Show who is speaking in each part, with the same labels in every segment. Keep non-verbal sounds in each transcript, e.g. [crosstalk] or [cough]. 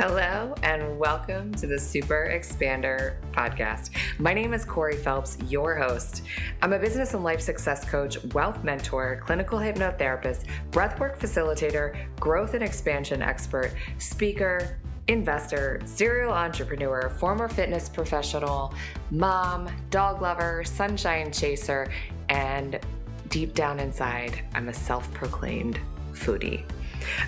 Speaker 1: Hello, and welcome to the Super Expander podcast. My name is Corey Phelps, your host. I'm a business and life success coach, wealth mentor, clinical hypnotherapist, breathwork facilitator, growth and expansion expert, speaker, investor, serial entrepreneur, former fitness professional, mom, dog lover, sunshine chaser, and deep down inside, I'm a self proclaimed foodie.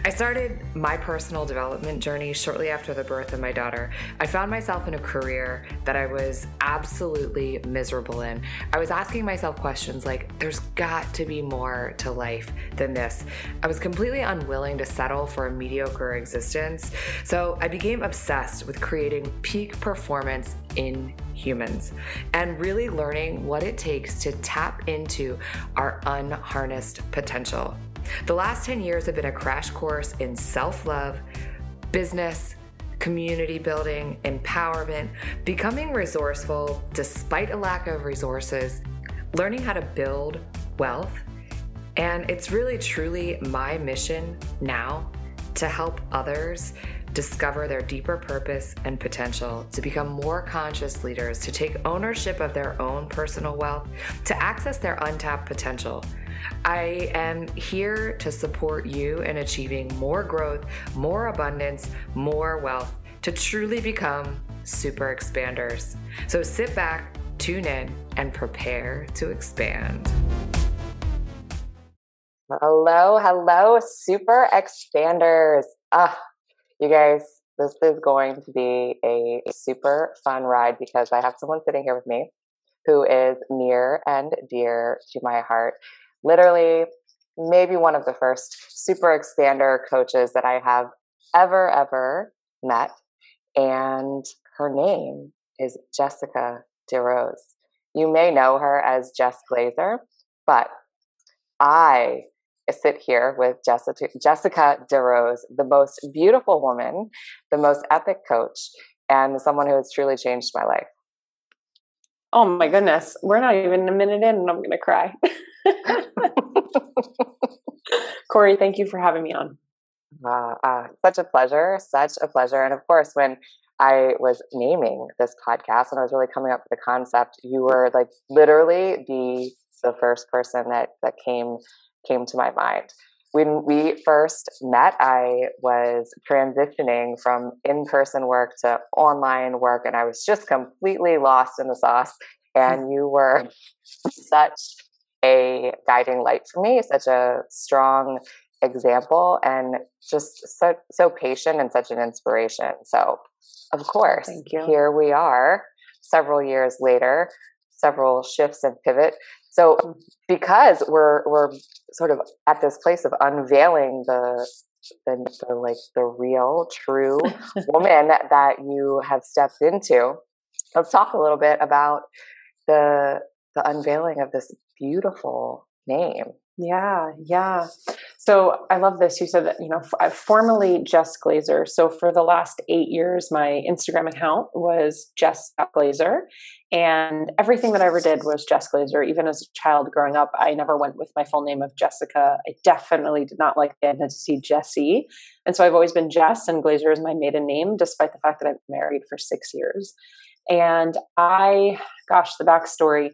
Speaker 1: I started my personal development journey shortly after the birth of my daughter. I found myself in a career that I was absolutely miserable in. I was asking myself questions like, there's got to be more to life than this. I was completely unwilling to settle for a mediocre existence. So I became obsessed with creating peak performance in humans and really learning what it takes to tap into our unharnessed potential. The last 10 years have been a crash course in self love, business, community building, empowerment, becoming resourceful despite a lack of resources, learning how to build wealth. And it's really, truly my mission now to help others discover their deeper purpose and potential, to become more conscious leaders, to take ownership of their own personal wealth, to access their untapped potential I am here to support you in achieving more growth, more abundance, more wealth to truly become super expanders. So sit back, tune in, and prepare to expand. Hello, hello, super expanders. Ah, you guys, this is going to be a super fun ride because I have someone sitting here with me who is near and dear to my heart literally maybe one of the first super expander coaches that I have ever, ever met. And her name is Jessica DeRose. You may know her as Jess Glazer, but I sit here with Jessica, Jessica DeRose, the most beautiful woman, the most epic coach, and someone who has truly changed my life.
Speaker 2: Oh my goodness. We're not even a minute in and I'm going to cry. [laughs] Corey, thank you for having me on.
Speaker 1: Uh, uh, such a pleasure. Such a pleasure. And of course, when I was naming this podcast and I was really coming up with the concept, you were like literally the the first person that that came came to my mind. When we first met, I was transitioning from in-person work to online work and I was just completely lost in the sauce and mm. you were [laughs] such a guiding light for me, such a strong example, and just so so patient and such an inspiration. So, of course, here we are, several years later, several shifts and pivot. So, mm. because we're we're sort of at this place of unveiling the the, the like the real, true [laughs] woman that you have stepped into, let's talk a little bit about the the unveiling of this beautiful name.
Speaker 2: Yeah, yeah. So I love this. You said that, you know, I'm formerly Jess Glazer. So for the last eight years, my Instagram account was Jess Glazer. And everything that I ever did was Jess Glazer. Even as a child growing up, I never went with my full name of Jessica. I definitely did not like the identity Jessie. And so I've always been Jess, and Glazer is my maiden name, despite the fact that I've married for six years. And I, gosh, the backstory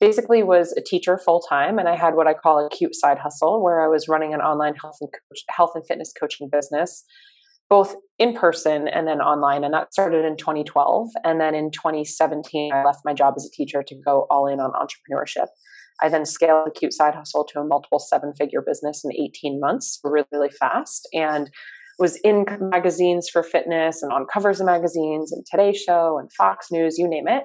Speaker 2: basically was a teacher full time and I had what I call a cute side hustle where I was running an online health and coach, health and fitness coaching business both in person and then online and that started in 2012 and then in 2017 I left my job as a teacher to go all in on entrepreneurship. I then scaled the cute side hustle to a multiple seven figure business in 18 months really really fast and was in magazines for fitness and on covers of magazines and Today Show and Fox News, you name it.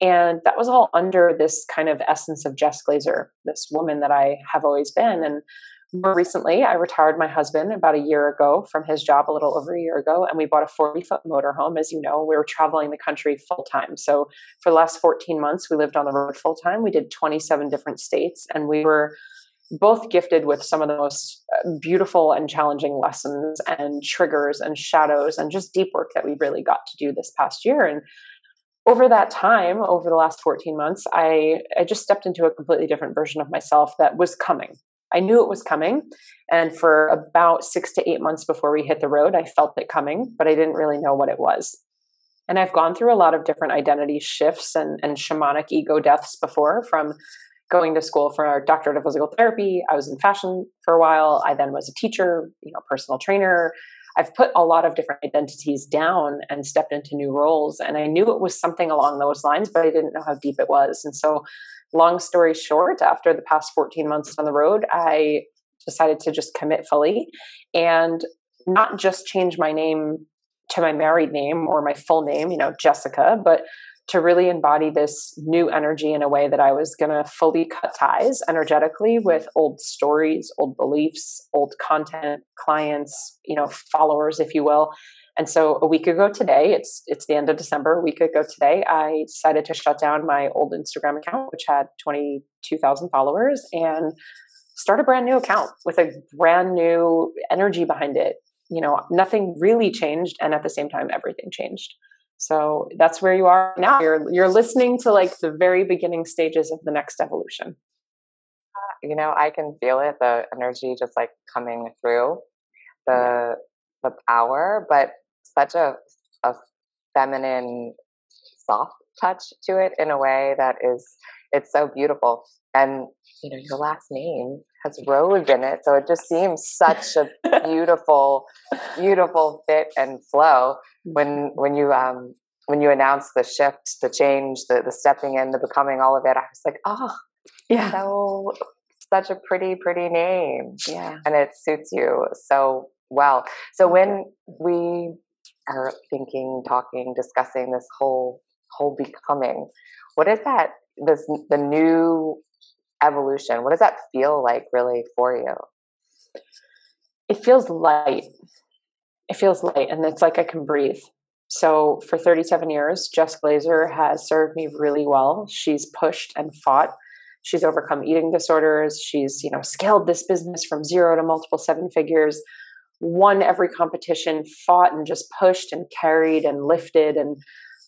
Speaker 2: And that was all under this kind of essence of Jess Glazer, this woman that I have always been. And more recently, I retired my husband about a year ago from his job, a little over a year ago, and we bought a 40 foot motorhome. As you know, we were traveling the country full time. So for the last 14 months, we lived on the road full time. We did 27 different states, and we were both gifted with some of the most uh, beautiful and challenging lessons and triggers and shadows and just deep work that we really got to do this past year. And over that time, over the last 14 months, I, I just stepped into a completely different version of myself that was coming. I knew it was coming. And for about six to eight months before we hit the road, I felt it coming, but I didn't really know what it was. And I've gone through a lot of different identity shifts and, and shamanic ego deaths before from going to school for our doctorate of physical therapy. I was in fashion for a while. I then was a teacher, you know, personal trainer. I've put a lot of different identities down and stepped into new roles. And I knew it was something along those lines, but I didn't know how deep it was. And so, long story short, after the past 14 months on the road, I decided to just commit fully and not just change my name to my married name or my full name, you know, Jessica, but to really embody this new energy in a way that I was going to fully cut ties energetically with old stories, old beliefs, old content, clients, you know, followers, if you will. And so a week ago today, it's it's the end of December. A week ago today, I decided to shut down my old Instagram account, which had twenty two thousand followers, and start a brand new account with a brand new energy behind it. You know, nothing really changed, and at the same time, everything changed. So that's where you are now. You're you're listening to like the very beginning stages of the next evolution.
Speaker 1: Ah, you know, I can feel it, the energy just like coming through, the the power, but such a a feminine soft touch to it in a way that is it's so beautiful. And you know, your last name has rose in it, so it just seems such a [laughs] beautiful, beautiful fit and flow when when you um when you announced the shift, the change, the the stepping in, the becoming, all of it, I was like, oh, yeah, so such a pretty, pretty name,
Speaker 2: yeah,
Speaker 1: and it suits you so well. So when we are thinking, talking, discussing this whole whole becoming, what is that? This the new evolution. What does that feel like, really, for you?
Speaker 2: It feels light it feels light and it's like I can breathe. So for 37 years, Jess Glazer has served me really well. She's pushed and fought. She's overcome eating disorders. She's, you know, scaled this business from zero to multiple seven figures, won every competition, fought and just pushed and carried and lifted and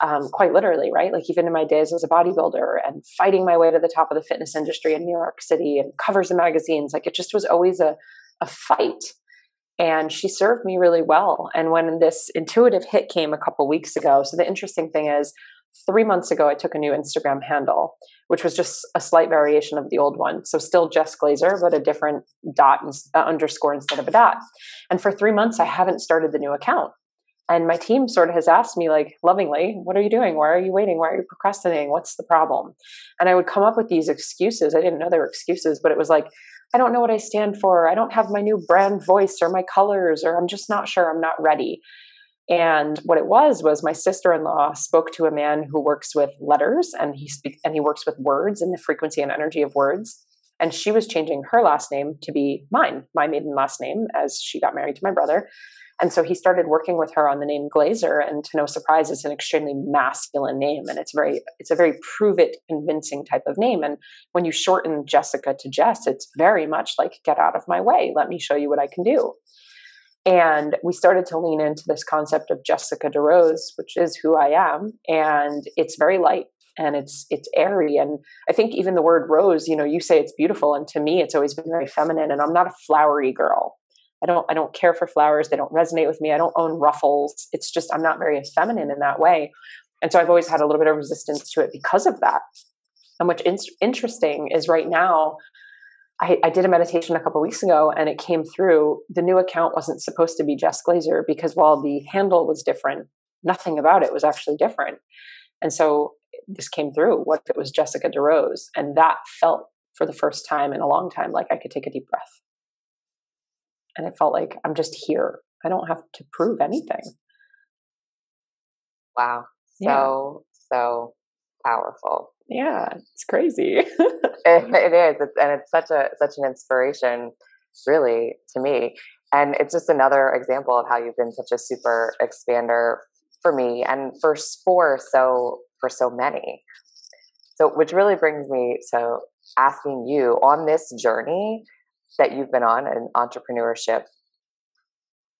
Speaker 2: um, quite literally, right? Like even in my days as a bodybuilder and fighting my way to the top of the fitness industry in New York City and covers of magazines, like it just was always a, a fight and she served me really well. And when this intuitive hit came a couple weeks ago, so the interesting thing is, three months ago, I took a new Instagram handle, which was just a slight variation of the old one. So still Jess Glazer, but a different dot and uh, underscore instead of a dot. And for three months, I haven't started the new account. And my team sort of has asked me, like, lovingly, what are you doing? Why are you waiting? Why are you procrastinating? What's the problem? And I would come up with these excuses. I didn't know they were excuses, but it was like, I don't know what I stand for. I don't have my new brand voice or my colors, or I'm just not sure. I'm not ready. And what it was was my sister-in-law spoke to a man who works with letters and he speak, and he works with words and the frequency and energy of words. And she was changing her last name to be mine, my maiden last name, as she got married to my brother. And so he started working with her on the name Glazer, and to no surprise, it's an extremely masculine name, and it's very it's a very prove it convincing type of name. And when you shorten Jessica to Jess, it's very much like get out of my way, let me show you what I can do. And we started to lean into this concept of Jessica DeRose, which is who I am, and it's very light and it's it's airy and i think even the word rose you know you say it's beautiful and to me it's always been very feminine and i'm not a flowery girl I don't I don't care for flowers. They don't resonate with me. I don't own ruffles. It's just I'm not very feminine in that way. And so I've always had a little bit of resistance to it because of that. And what's in- interesting is right now, I, I, did a meditation a couple weeks ago and it came through. The new account wasn't supposed to be Jess Glazer because while the handle was different, nothing about it was actually different. And so this came through. What if it was Jessica DeRose? And that felt for the first time in a long time like I could take a deep breath and it felt like i'm just here. I don't have to prove anything.
Speaker 1: Wow. So yeah. so powerful.
Speaker 2: Yeah it's crazy.
Speaker 1: It, [laughs] [laughs] it is. It's, and it's such a such an inspiration really to me. And it's just another example of how you've been such a super expander for me and for for so for so many. So which really brings me to asking you on this journey that you've been on in entrepreneurship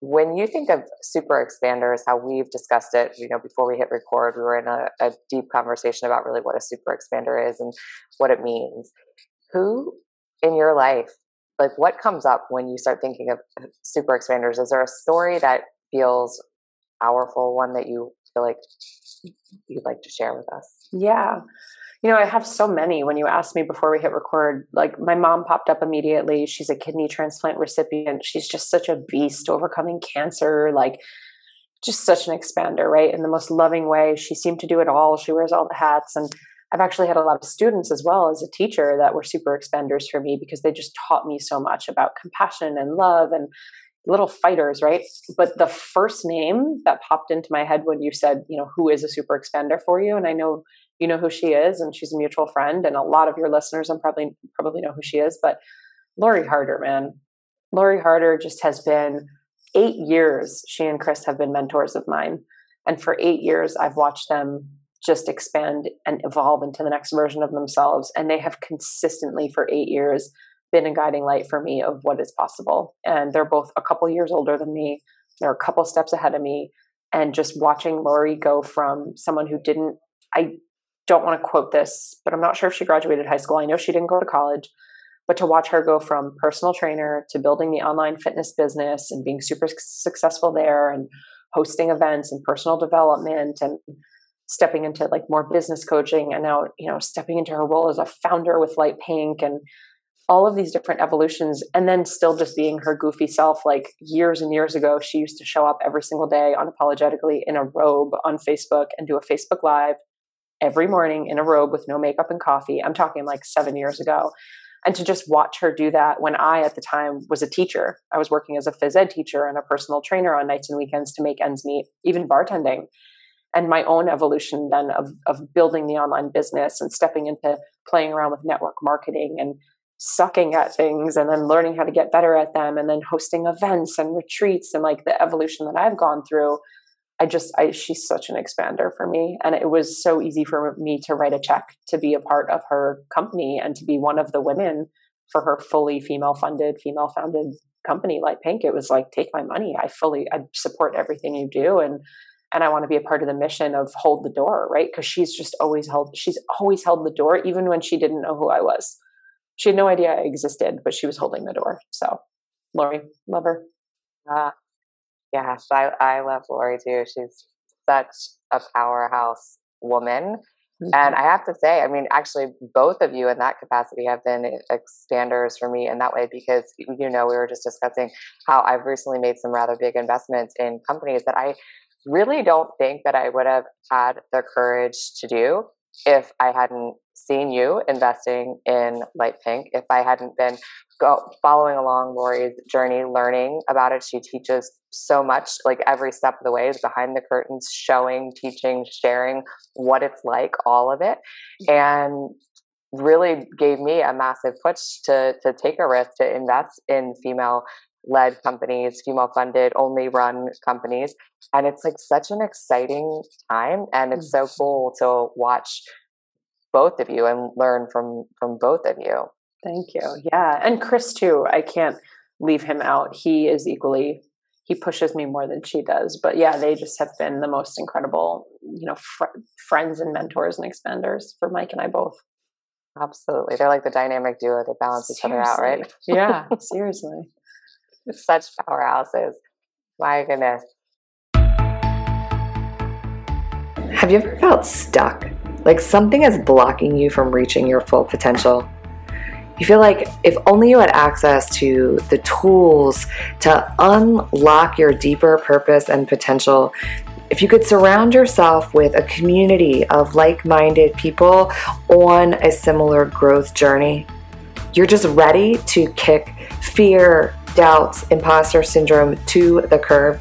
Speaker 1: when you think of super expanders how we've discussed it you know before we hit record we were in a, a, deep conversation about really what a super expander is and what it means who in your life like what comes up when you start thinking of super expanders? Is there a story that feels powerful, one that you feel like you'd like to share with us?
Speaker 2: Yeah. You know, I have so many. When you asked me before we hit record, like my mom popped up immediately. She's a kidney transplant recipient. She's just such a beast overcoming cancer, like just such an expander, right? In the most loving way. She seemed to do it all. She wears all the hats. And I've actually had a lot of students as well as a teacher that were super expanders for me because they just taught me so much about compassion and love and little fighters, right? But the first name that popped into my head when you said, you know, who is a super expander for you? And I know you know who she is, and she's a mutual friend, and a lot of your listeners and probably probably know who she is. But Lori Harder, man, Lori Harder just has been eight years. She and Chris have been mentors of mine, and for eight years, I've watched them just expand and evolve into the next version of themselves. And they have consistently for eight years been a guiding light for me of what is possible. And they're both a couple years older than me. They're a couple steps ahead of me. And just watching Lori go from someone who didn't, I don't want to quote this, but I'm not sure if she graduated high school. I know she didn't go to college, but to watch her go from personal trainer to building the online fitness business and being super successful there and hosting events and personal development and stepping into like more business coaching and now you know stepping into her role as a founder with light pink and all of these different evolutions and then still just being her goofy self like years and years ago she used to show up every single day unapologetically in a robe on facebook and do a facebook live every morning in a robe with no makeup and coffee i'm talking like seven years ago and to just watch her do that when i at the time was a teacher. I was working as a phys ed teacher and a personal trainer on nights and weekends to make ends meet even bartending. And my own evolution then of, of building the online business and stepping into playing around with network marketing and sucking at things and then learning how to get better at them and then hosting events and retreats and like the evolution that I've gone through I just I she's such an expander for me and it was so easy for me to write a check to be a part of her company and to be one of the women for her fully female funded female founded company like Pink it was like take my money I fully I support everything you do and and I want to be a part of the mission of hold the door, right? Because she's just always held she's always held the door, even when she didn't know who I was. She had no idea I existed, but she was holding the door. So, Lori, love her.
Speaker 1: Uh, yes, I, I love Lori too. She's such a powerhouse woman. Mm-hmm. And I have to say, I mean, actually, both of you in that capacity have been expanders for me in that way because, you know, we were just discussing how I've recently made some rather big investments in companies that I really don't think that I would have had the courage to do if I hadn't seen you investing in Light Pink, if I hadn't been go, following along Lori's journey, learning about it. She teaches so much, like every step of the way is behind the curtains, showing, teaching, sharing what it's like, all of it. And really gave me a massive push to to take a risk to invest in female led companies, female funded, only run companies. And it's like such an exciting time. And it's so mm-hmm. cool to watch both of you and learn from from both of you.
Speaker 2: Thank you. Yeah. And Chris too. I can't leave him out. He is equally he pushes me more than she does. But yeah, they just have been the most incredible, you know, fr- friends and mentors and expanders for Mike and I both.
Speaker 1: Absolutely. They're like the dynamic duo. They balance seriously. each other out, right?
Speaker 2: yeah, [laughs] seriously.
Speaker 1: Such powerhouses. My goodness. Have you ever felt stuck? Like something is blocking you from reaching your full potential? You feel like if only you had access to the tools to unlock your deeper purpose and potential, if you could surround yourself with a community of like minded people on a similar growth journey, you're just ready to kick fear, doubts, imposter syndrome to the curb,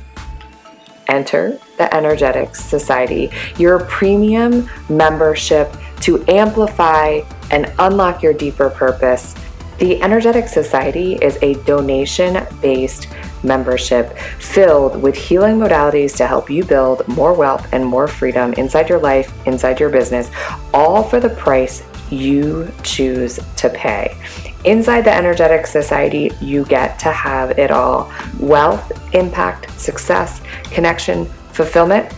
Speaker 1: enter the Energetics Society, your premium membership to amplify and unlock your deeper purpose. The Energetic Society is a donation based membership filled with healing modalities to help you build more wealth and more freedom inside your life, inside your business, all for the price you choose to pay. Inside the Energetic Society, you get to have it all wealth, impact, success, connection, fulfillment.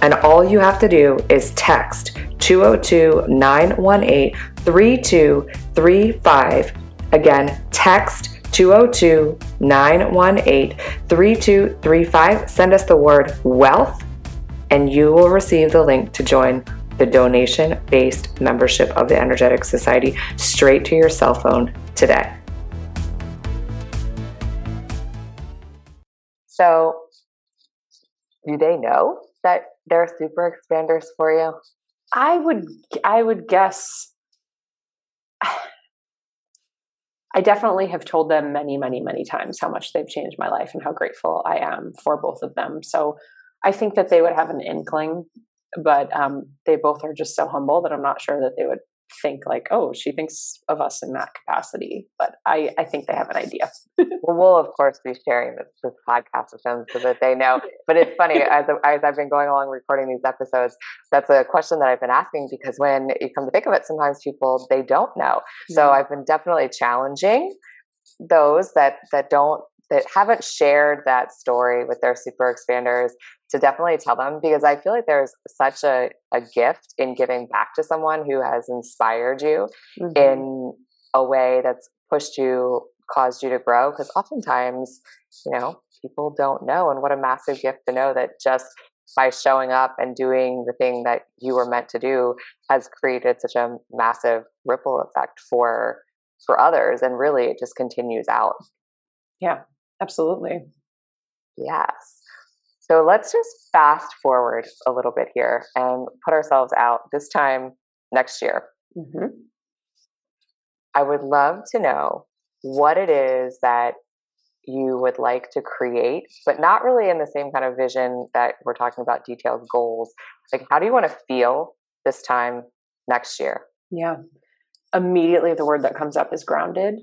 Speaker 1: And all you have to do is text 202 918 3235. Again, text 202 918 3235. Send us the word wealth, and you will receive the link to join the donation based membership of the Energetic Society straight to your cell phone today. So, do they know that they're super expanders for you?
Speaker 2: I would I would guess [sighs] I definitely have told them many, many, many times how much they've changed my life and how grateful I am for both of them. So I think that they would have an inkling, but um, they both are just so humble that I'm not sure that they would think like, oh, she thinks of us in that capacity. But I, I think they have an idea. [laughs]
Speaker 1: well, we'll of course be sharing this, this podcast with them so that they know. But it's funny [laughs] as as I've been going along recording these episodes, that's a question that I've been asking because when you come to think of it, sometimes people they don't know. So I've been definitely challenging those that that don't that haven't shared that story with their super expanders to definitely tell them because I feel like there's such a, a gift in giving back to someone who has inspired you mm-hmm. in a way that's pushed you, caused you to grow. Because oftentimes, you know, people don't know. And what a massive gift to know that just by showing up and doing the thing that you were meant to do has created such a massive ripple effect for for others and really it just continues out
Speaker 2: yeah absolutely
Speaker 1: yes so let's just fast forward a little bit here and put ourselves out this time next year. Mm-hmm. I would love to know what it is that you would like to create, but not really in the same kind of vision that we're talking about detailed goals. Like, how do you want to feel this time next year?
Speaker 2: Yeah. Immediately, the word that comes up is grounded.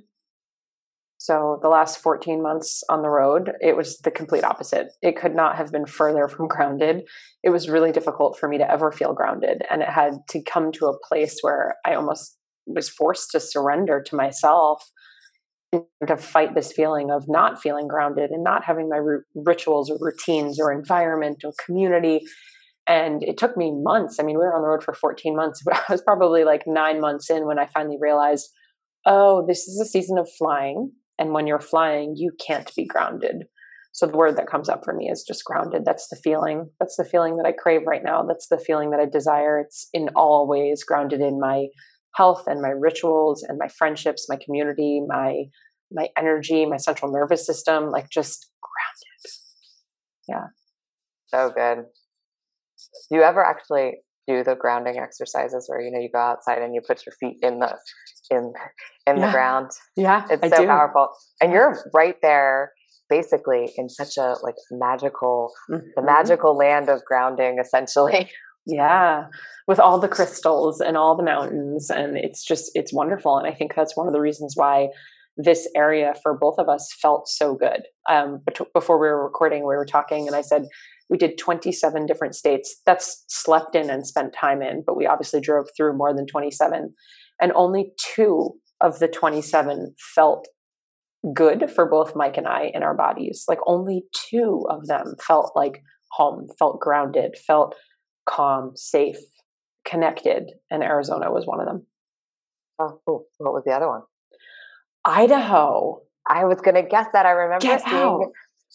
Speaker 2: So the last 14 months on the road, it was the complete opposite. It could not have been further from grounded. It was really difficult for me to ever feel grounded. And it had to come to a place where I almost was forced to surrender to myself to fight this feeling of not feeling grounded and not having my rituals or routines or environment or community. And it took me months. I mean, we were on the road for 14 months. But [laughs] I was probably like nine months in when I finally realized, oh, this is a season of flying and when you're flying, you can't be grounded. So the word that comes up for me is just grounded. That's the feeling. That's the feeling that I crave right now. That's the feeling that I desire. It's in all ways grounded in my health and my rituals and my friendships, my community, my my energy, my central nervous system, like just grounded. Yeah.
Speaker 1: So good. Do you ever actually do the grounding exercises where you know you go outside and you put your feet in the in in yeah. the ground.
Speaker 2: Yeah,
Speaker 1: it's I so do. powerful, and you're right there, basically in such a like magical, mm-hmm. the magical land of grounding, essentially.
Speaker 2: Yeah, with all the crystals and all the mountains, and it's just it's wonderful, and I think that's one of the reasons why this area for both of us felt so good. Um, but before we were recording, we were talking, and I said we did 27 different states. That's slept in and spent time in, but we obviously drove through more than 27 and only two of the 27 felt good for both Mike and I in our bodies. Like only two of them felt like home, felt grounded, felt calm, safe, connected, and Arizona was one of them.
Speaker 1: Oh, cool. What was the other one?
Speaker 2: Idaho.
Speaker 1: I was going to guess that. I remember Get seeing. Out.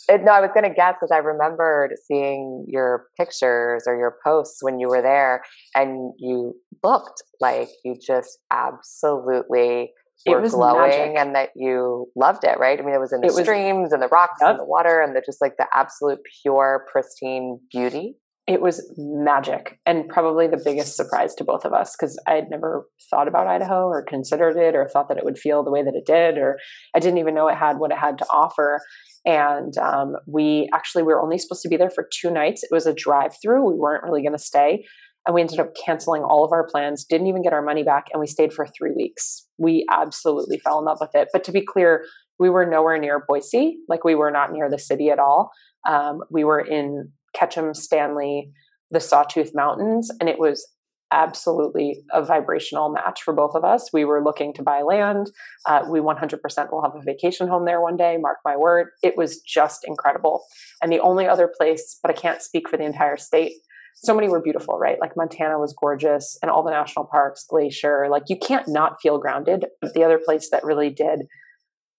Speaker 1: It, no, I was going to guess because I remembered seeing your pictures or your posts when you were there, and you looked like you just absolutely it were glowing, magic. and that you loved it. Right? I mean, it was in the it streams was, and the rocks yep. and the water, and the just like the absolute pure, pristine beauty
Speaker 2: it was magic and probably the biggest surprise to both of us because I had never thought about Idaho or considered it or thought that it would feel the way that it did, or I didn't even know it had what it had to offer. And um, we actually we were only supposed to be there for two nights. It was a drive through. We weren't really going to stay. And we ended up canceling all of our plans, didn't even get our money back, and we stayed for three weeks. We absolutely fell in love with it. But to be clear, we were nowhere near Boise. Like we were not near the city at all. Um, we were in Ketchum, Stanley, the Sawtooth Mountains, and it was absolutely a vibrational match for both of us. We were looking to buy land. Uh, we 100% will have a vacation home there one day, mark my word. It was just incredible. And the only other place, but I can't speak for the entire state. So many were beautiful, right? Like Montana was gorgeous and all the national parks, Glacier. Like you can't not feel grounded. But the other place that really did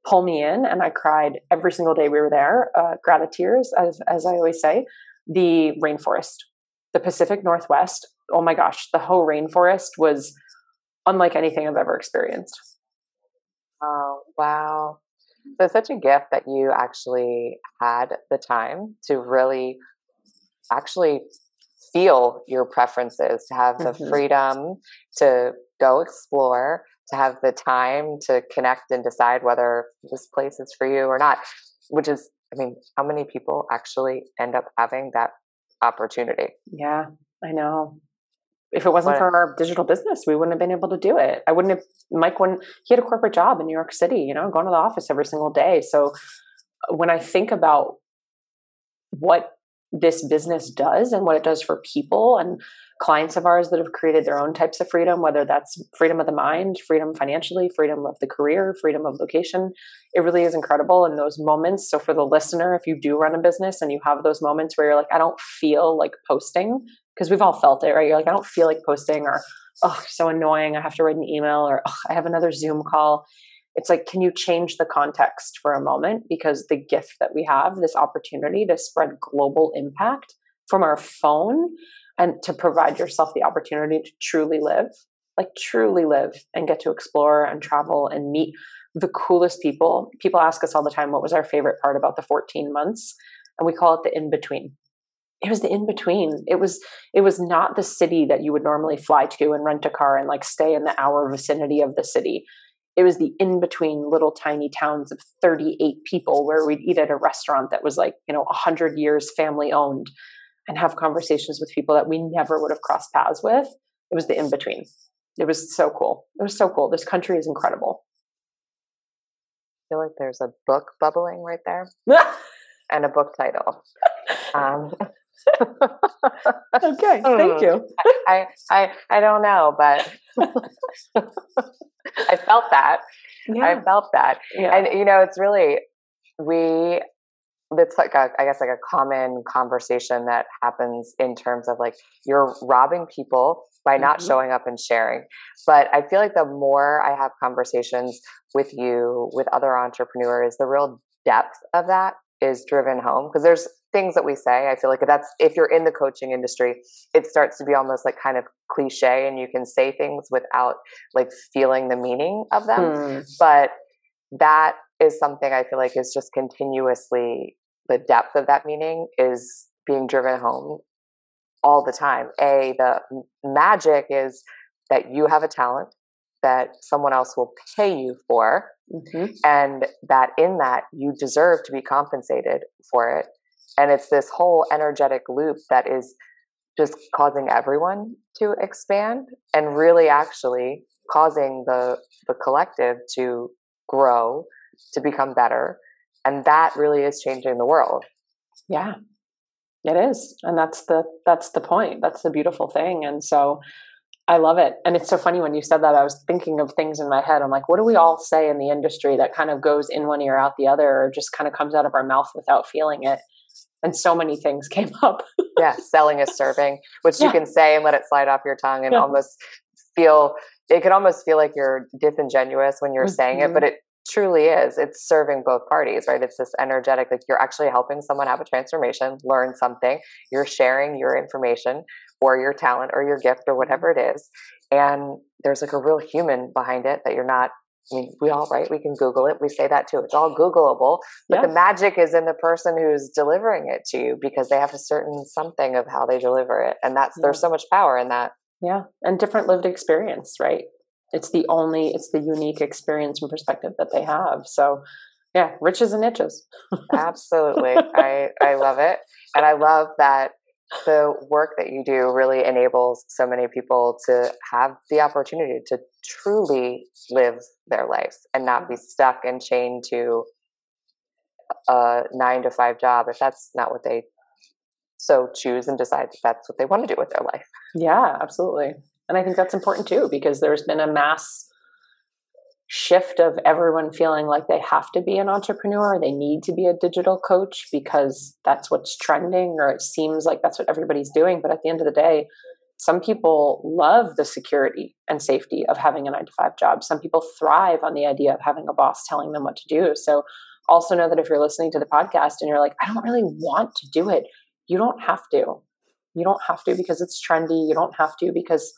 Speaker 2: pull me in, and I cried every single day we were there. Uh, tears, as as I always say. The rainforest, the Pacific Northwest. Oh my gosh, the whole rainforest was unlike anything I've ever experienced.
Speaker 1: Oh wow! So it's such a gift that you actually had the time to really actually feel your preferences, to have the mm-hmm. freedom to go explore, to have the time to connect and decide whether this place is for you or not, which is, I mean, how many people actually end up having that opportunity?
Speaker 2: Yeah, I know. If it wasn't for our digital business, we wouldn't have been able to do it. I wouldn't have, Mike, when he had a corporate job in New York City, you know, going to the office every single day. So when I think about what this business does and what it does for people and clients of ours that have created their own types of freedom, whether that's freedom of the mind, freedom financially, freedom of the career, freedom of location. It really is incredible in those moments. So, for the listener, if you do run a business and you have those moments where you're like, I don't feel like posting, because we've all felt it, right? You're like, I don't feel like posting, or, oh, so annoying. I have to write an email, or, oh, I have another Zoom call. It's like, can you change the context for a moment? Because the gift that we have, this opportunity to spread global impact from our phone and to provide yourself the opportunity to truly live, like truly live and get to explore and travel and meet the coolest people. People ask us all the time, what was our favorite part about the 14 months? And we call it the in between. It was the in between. It was it was not the city that you would normally fly to and rent a car and like stay in the hour vicinity of the city. It was the in between little tiny towns of 38 people where we'd eat at a restaurant that was like, you know, 100 years family owned and have conversations with people that we never would have crossed paths with. It was the in between. It was so cool. It was so cool. This country is incredible.
Speaker 1: I feel like there's a book bubbling right there [laughs] and a book title. Um,
Speaker 2: okay, [laughs] thank you.
Speaker 1: I, I I don't know, but [laughs] I felt that. Yeah. I felt that. Yeah. And you know, it's really we it's like a, I guess like a common conversation that happens in terms of like you're robbing people by not mm-hmm. showing up and sharing. But I feel like the more I have conversations with you, with other entrepreneurs, the real depth of that is driven home because there's things that we say. I feel like that's if you're in the coaching industry, it starts to be almost like kind of cliche and you can say things without like feeling the meaning of them. Mm. But that is something I feel like is just continuously the depth of that meaning is being driven home all the time. A, the magic is that you have a talent that someone else will pay you for, mm-hmm. and that in that you deserve to be compensated for it. And it's this whole energetic loop that is just causing everyone to expand and really actually causing the the collective to grow to become better. And that really is changing the world.
Speaker 2: Yeah. It is. And that's the that's the point. That's the beautiful thing. And so i love it and it's so funny when you said that i was thinking of things in my head i'm like what do we all say in the industry that kind of goes in one ear out the other or just kind of comes out of our mouth without feeling it and so many things [laughs] came up
Speaker 1: yeah selling is serving which yeah. you can say and let it slide off your tongue and yeah. almost feel it could almost feel like you're disingenuous when you're mm-hmm. saying it but mm-hmm. it truly is it's serving both parties right it's this energetic like you're actually helping someone have a transformation learn something you're sharing your information or your talent or your gift or mm-hmm. whatever it is and there's like a real human behind it that you're not I mean, we all right. We can Google it. We say that too. It's all Googleable, but yeah. the magic is in the person who's delivering it to you because they have a certain something of how they deliver it, and that's yeah. there's so much power in that.
Speaker 2: Yeah, and different lived experience, right? it's the only it's the unique experience and perspective that they have so yeah riches and niches
Speaker 1: absolutely [laughs] i i love it and i love that the work that you do really enables so many people to have the opportunity to truly live their life and not be stuck and chained to a nine to five job if that's not what they so choose and decide that that's what they want to do with their life.
Speaker 2: Yeah absolutely. And I think that's important too, because there's been a mass shift of everyone feeling like they have to be an entrepreneur, they need to be a digital coach because that's what's trending, or it seems like that's what everybody's doing. But at the end of the day, some people love the security and safety of having a nine to five job. Some people thrive on the idea of having a boss telling them what to do. So, also know that if you're listening to the podcast and you're like, I don't really want to do it, you don't have to. You don't have to because it's trendy. You don't have to because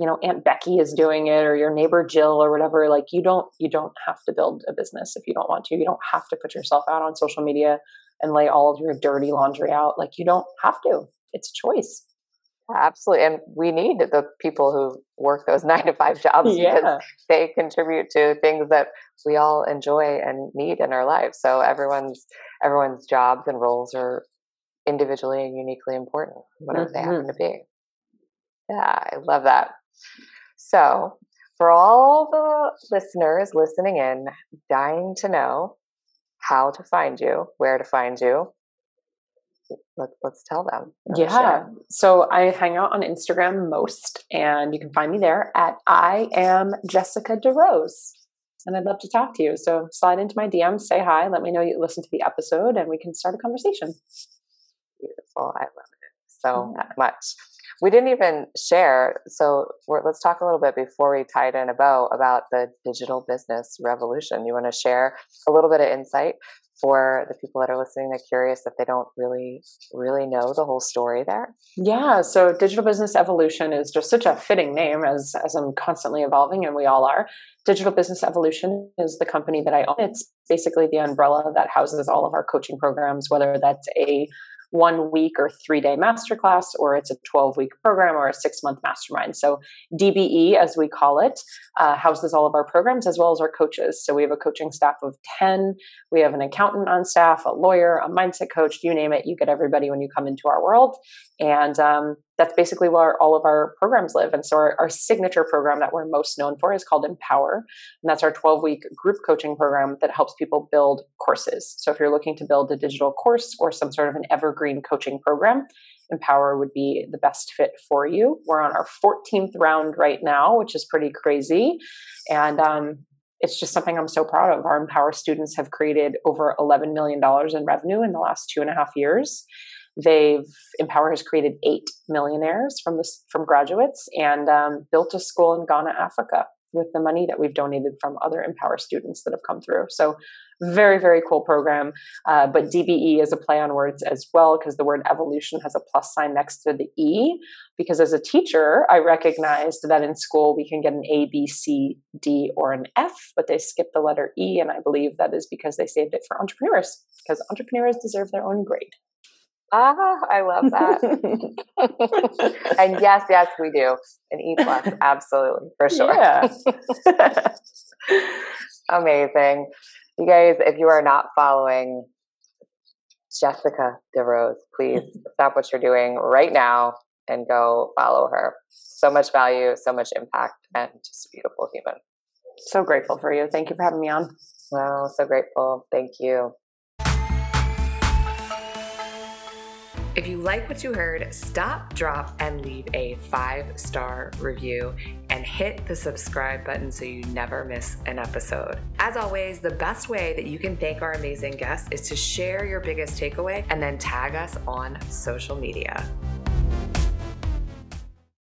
Speaker 2: you know aunt becky is doing it or your neighbor jill or whatever like you don't you don't have to build a business if you don't want to. You don't have to put yourself out on social media and lay all of your dirty laundry out. Like you don't have to. It's a choice.
Speaker 1: Absolutely. And we need the people who work those [laughs] nine to five jobs yeah. because they contribute to things that we all enjoy and need in our lives. So everyone's everyone's jobs and roles are individually and uniquely important whatever mm-hmm. they happen to be. Yeah i love that so, for all the listeners listening in, dying to know how to find you, where to find you, let, us tell them.
Speaker 2: Yeah. Share. So I hang out on Instagram most, and you can find me there at I am Jessica DeRose. And I'd love to talk to you. So slide into my DM, say hi, let me know you listened to the episode, and we can start a conversation.
Speaker 1: Beautiful. I love it so yeah. much we didn't even share. So let's talk a little bit before we tied in a bow about the digital business revolution. You want to share a little bit of insight for the people that are listening they're curious if they don't really really know the whole story there
Speaker 2: yeah so digital business evolution is just such a fitting name as as i'm constantly evolving and we all are digital business evolution is the company that i own it's basically the umbrella that houses all of our coaching programs whether that's a one week or three day masterclass, or it's a 12 week program or a six month mastermind. So, DBE, as we call it, uh, houses all of our programs as well as our coaches. So, we have a coaching staff of 10. We have an accountant on staff, a lawyer, a mindset coach, you name it. You get everybody when you come into our world. And um, that's basically where all of our programs live. And so our, our, signature program that we're most known for is called Empower. And that's our 12 week group coaching program that helps people build courses. So if you're looking to build a digital course or some sort of an evergreen coaching program, Empower would be the best fit for you. We're on our 14th round right now, which is pretty crazy. And um, it's just something I'm so proud of. Our Empower students have created over $11 million in revenue in the last two and a half years. They've Empower has created eight millionaires from this from graduates and um, built a school in Ghana, Africa, with the money that we've donated from other Empower students that have come through. So, very very cool program. Uh, but DBE is a play on words as well because the word evolution has a plus sign next to the E. Because as a teacher, I recognized that in school we can get an A, B, C, D, or an F, but they skip the letter E, and I believe that is because they saved it for entrepreneurs because entrepreneurs deserve their own grade.
Speaker 1: Ah, I love that. [laughs] and yes, yes, we do. An E plus, absolutely, for sure. Yeah. [laughs] Amazing. You guys, if you are not following Jessica DeRose, please [laughs] stop what you're doing right now and go follow her. So much value, so much impact, and just a beautiful human.
Speaker 2: So grateful for you. Thank you for having me on.
Speaker 1: Wow, so grateful. Thank you. You like what you heard, stop, drop, and leave a five star review and hit the subscribe button so you never miss an episode. As always, the best way that you can thank our amazing guests is to share your biggest takeaway and then tag us on social media.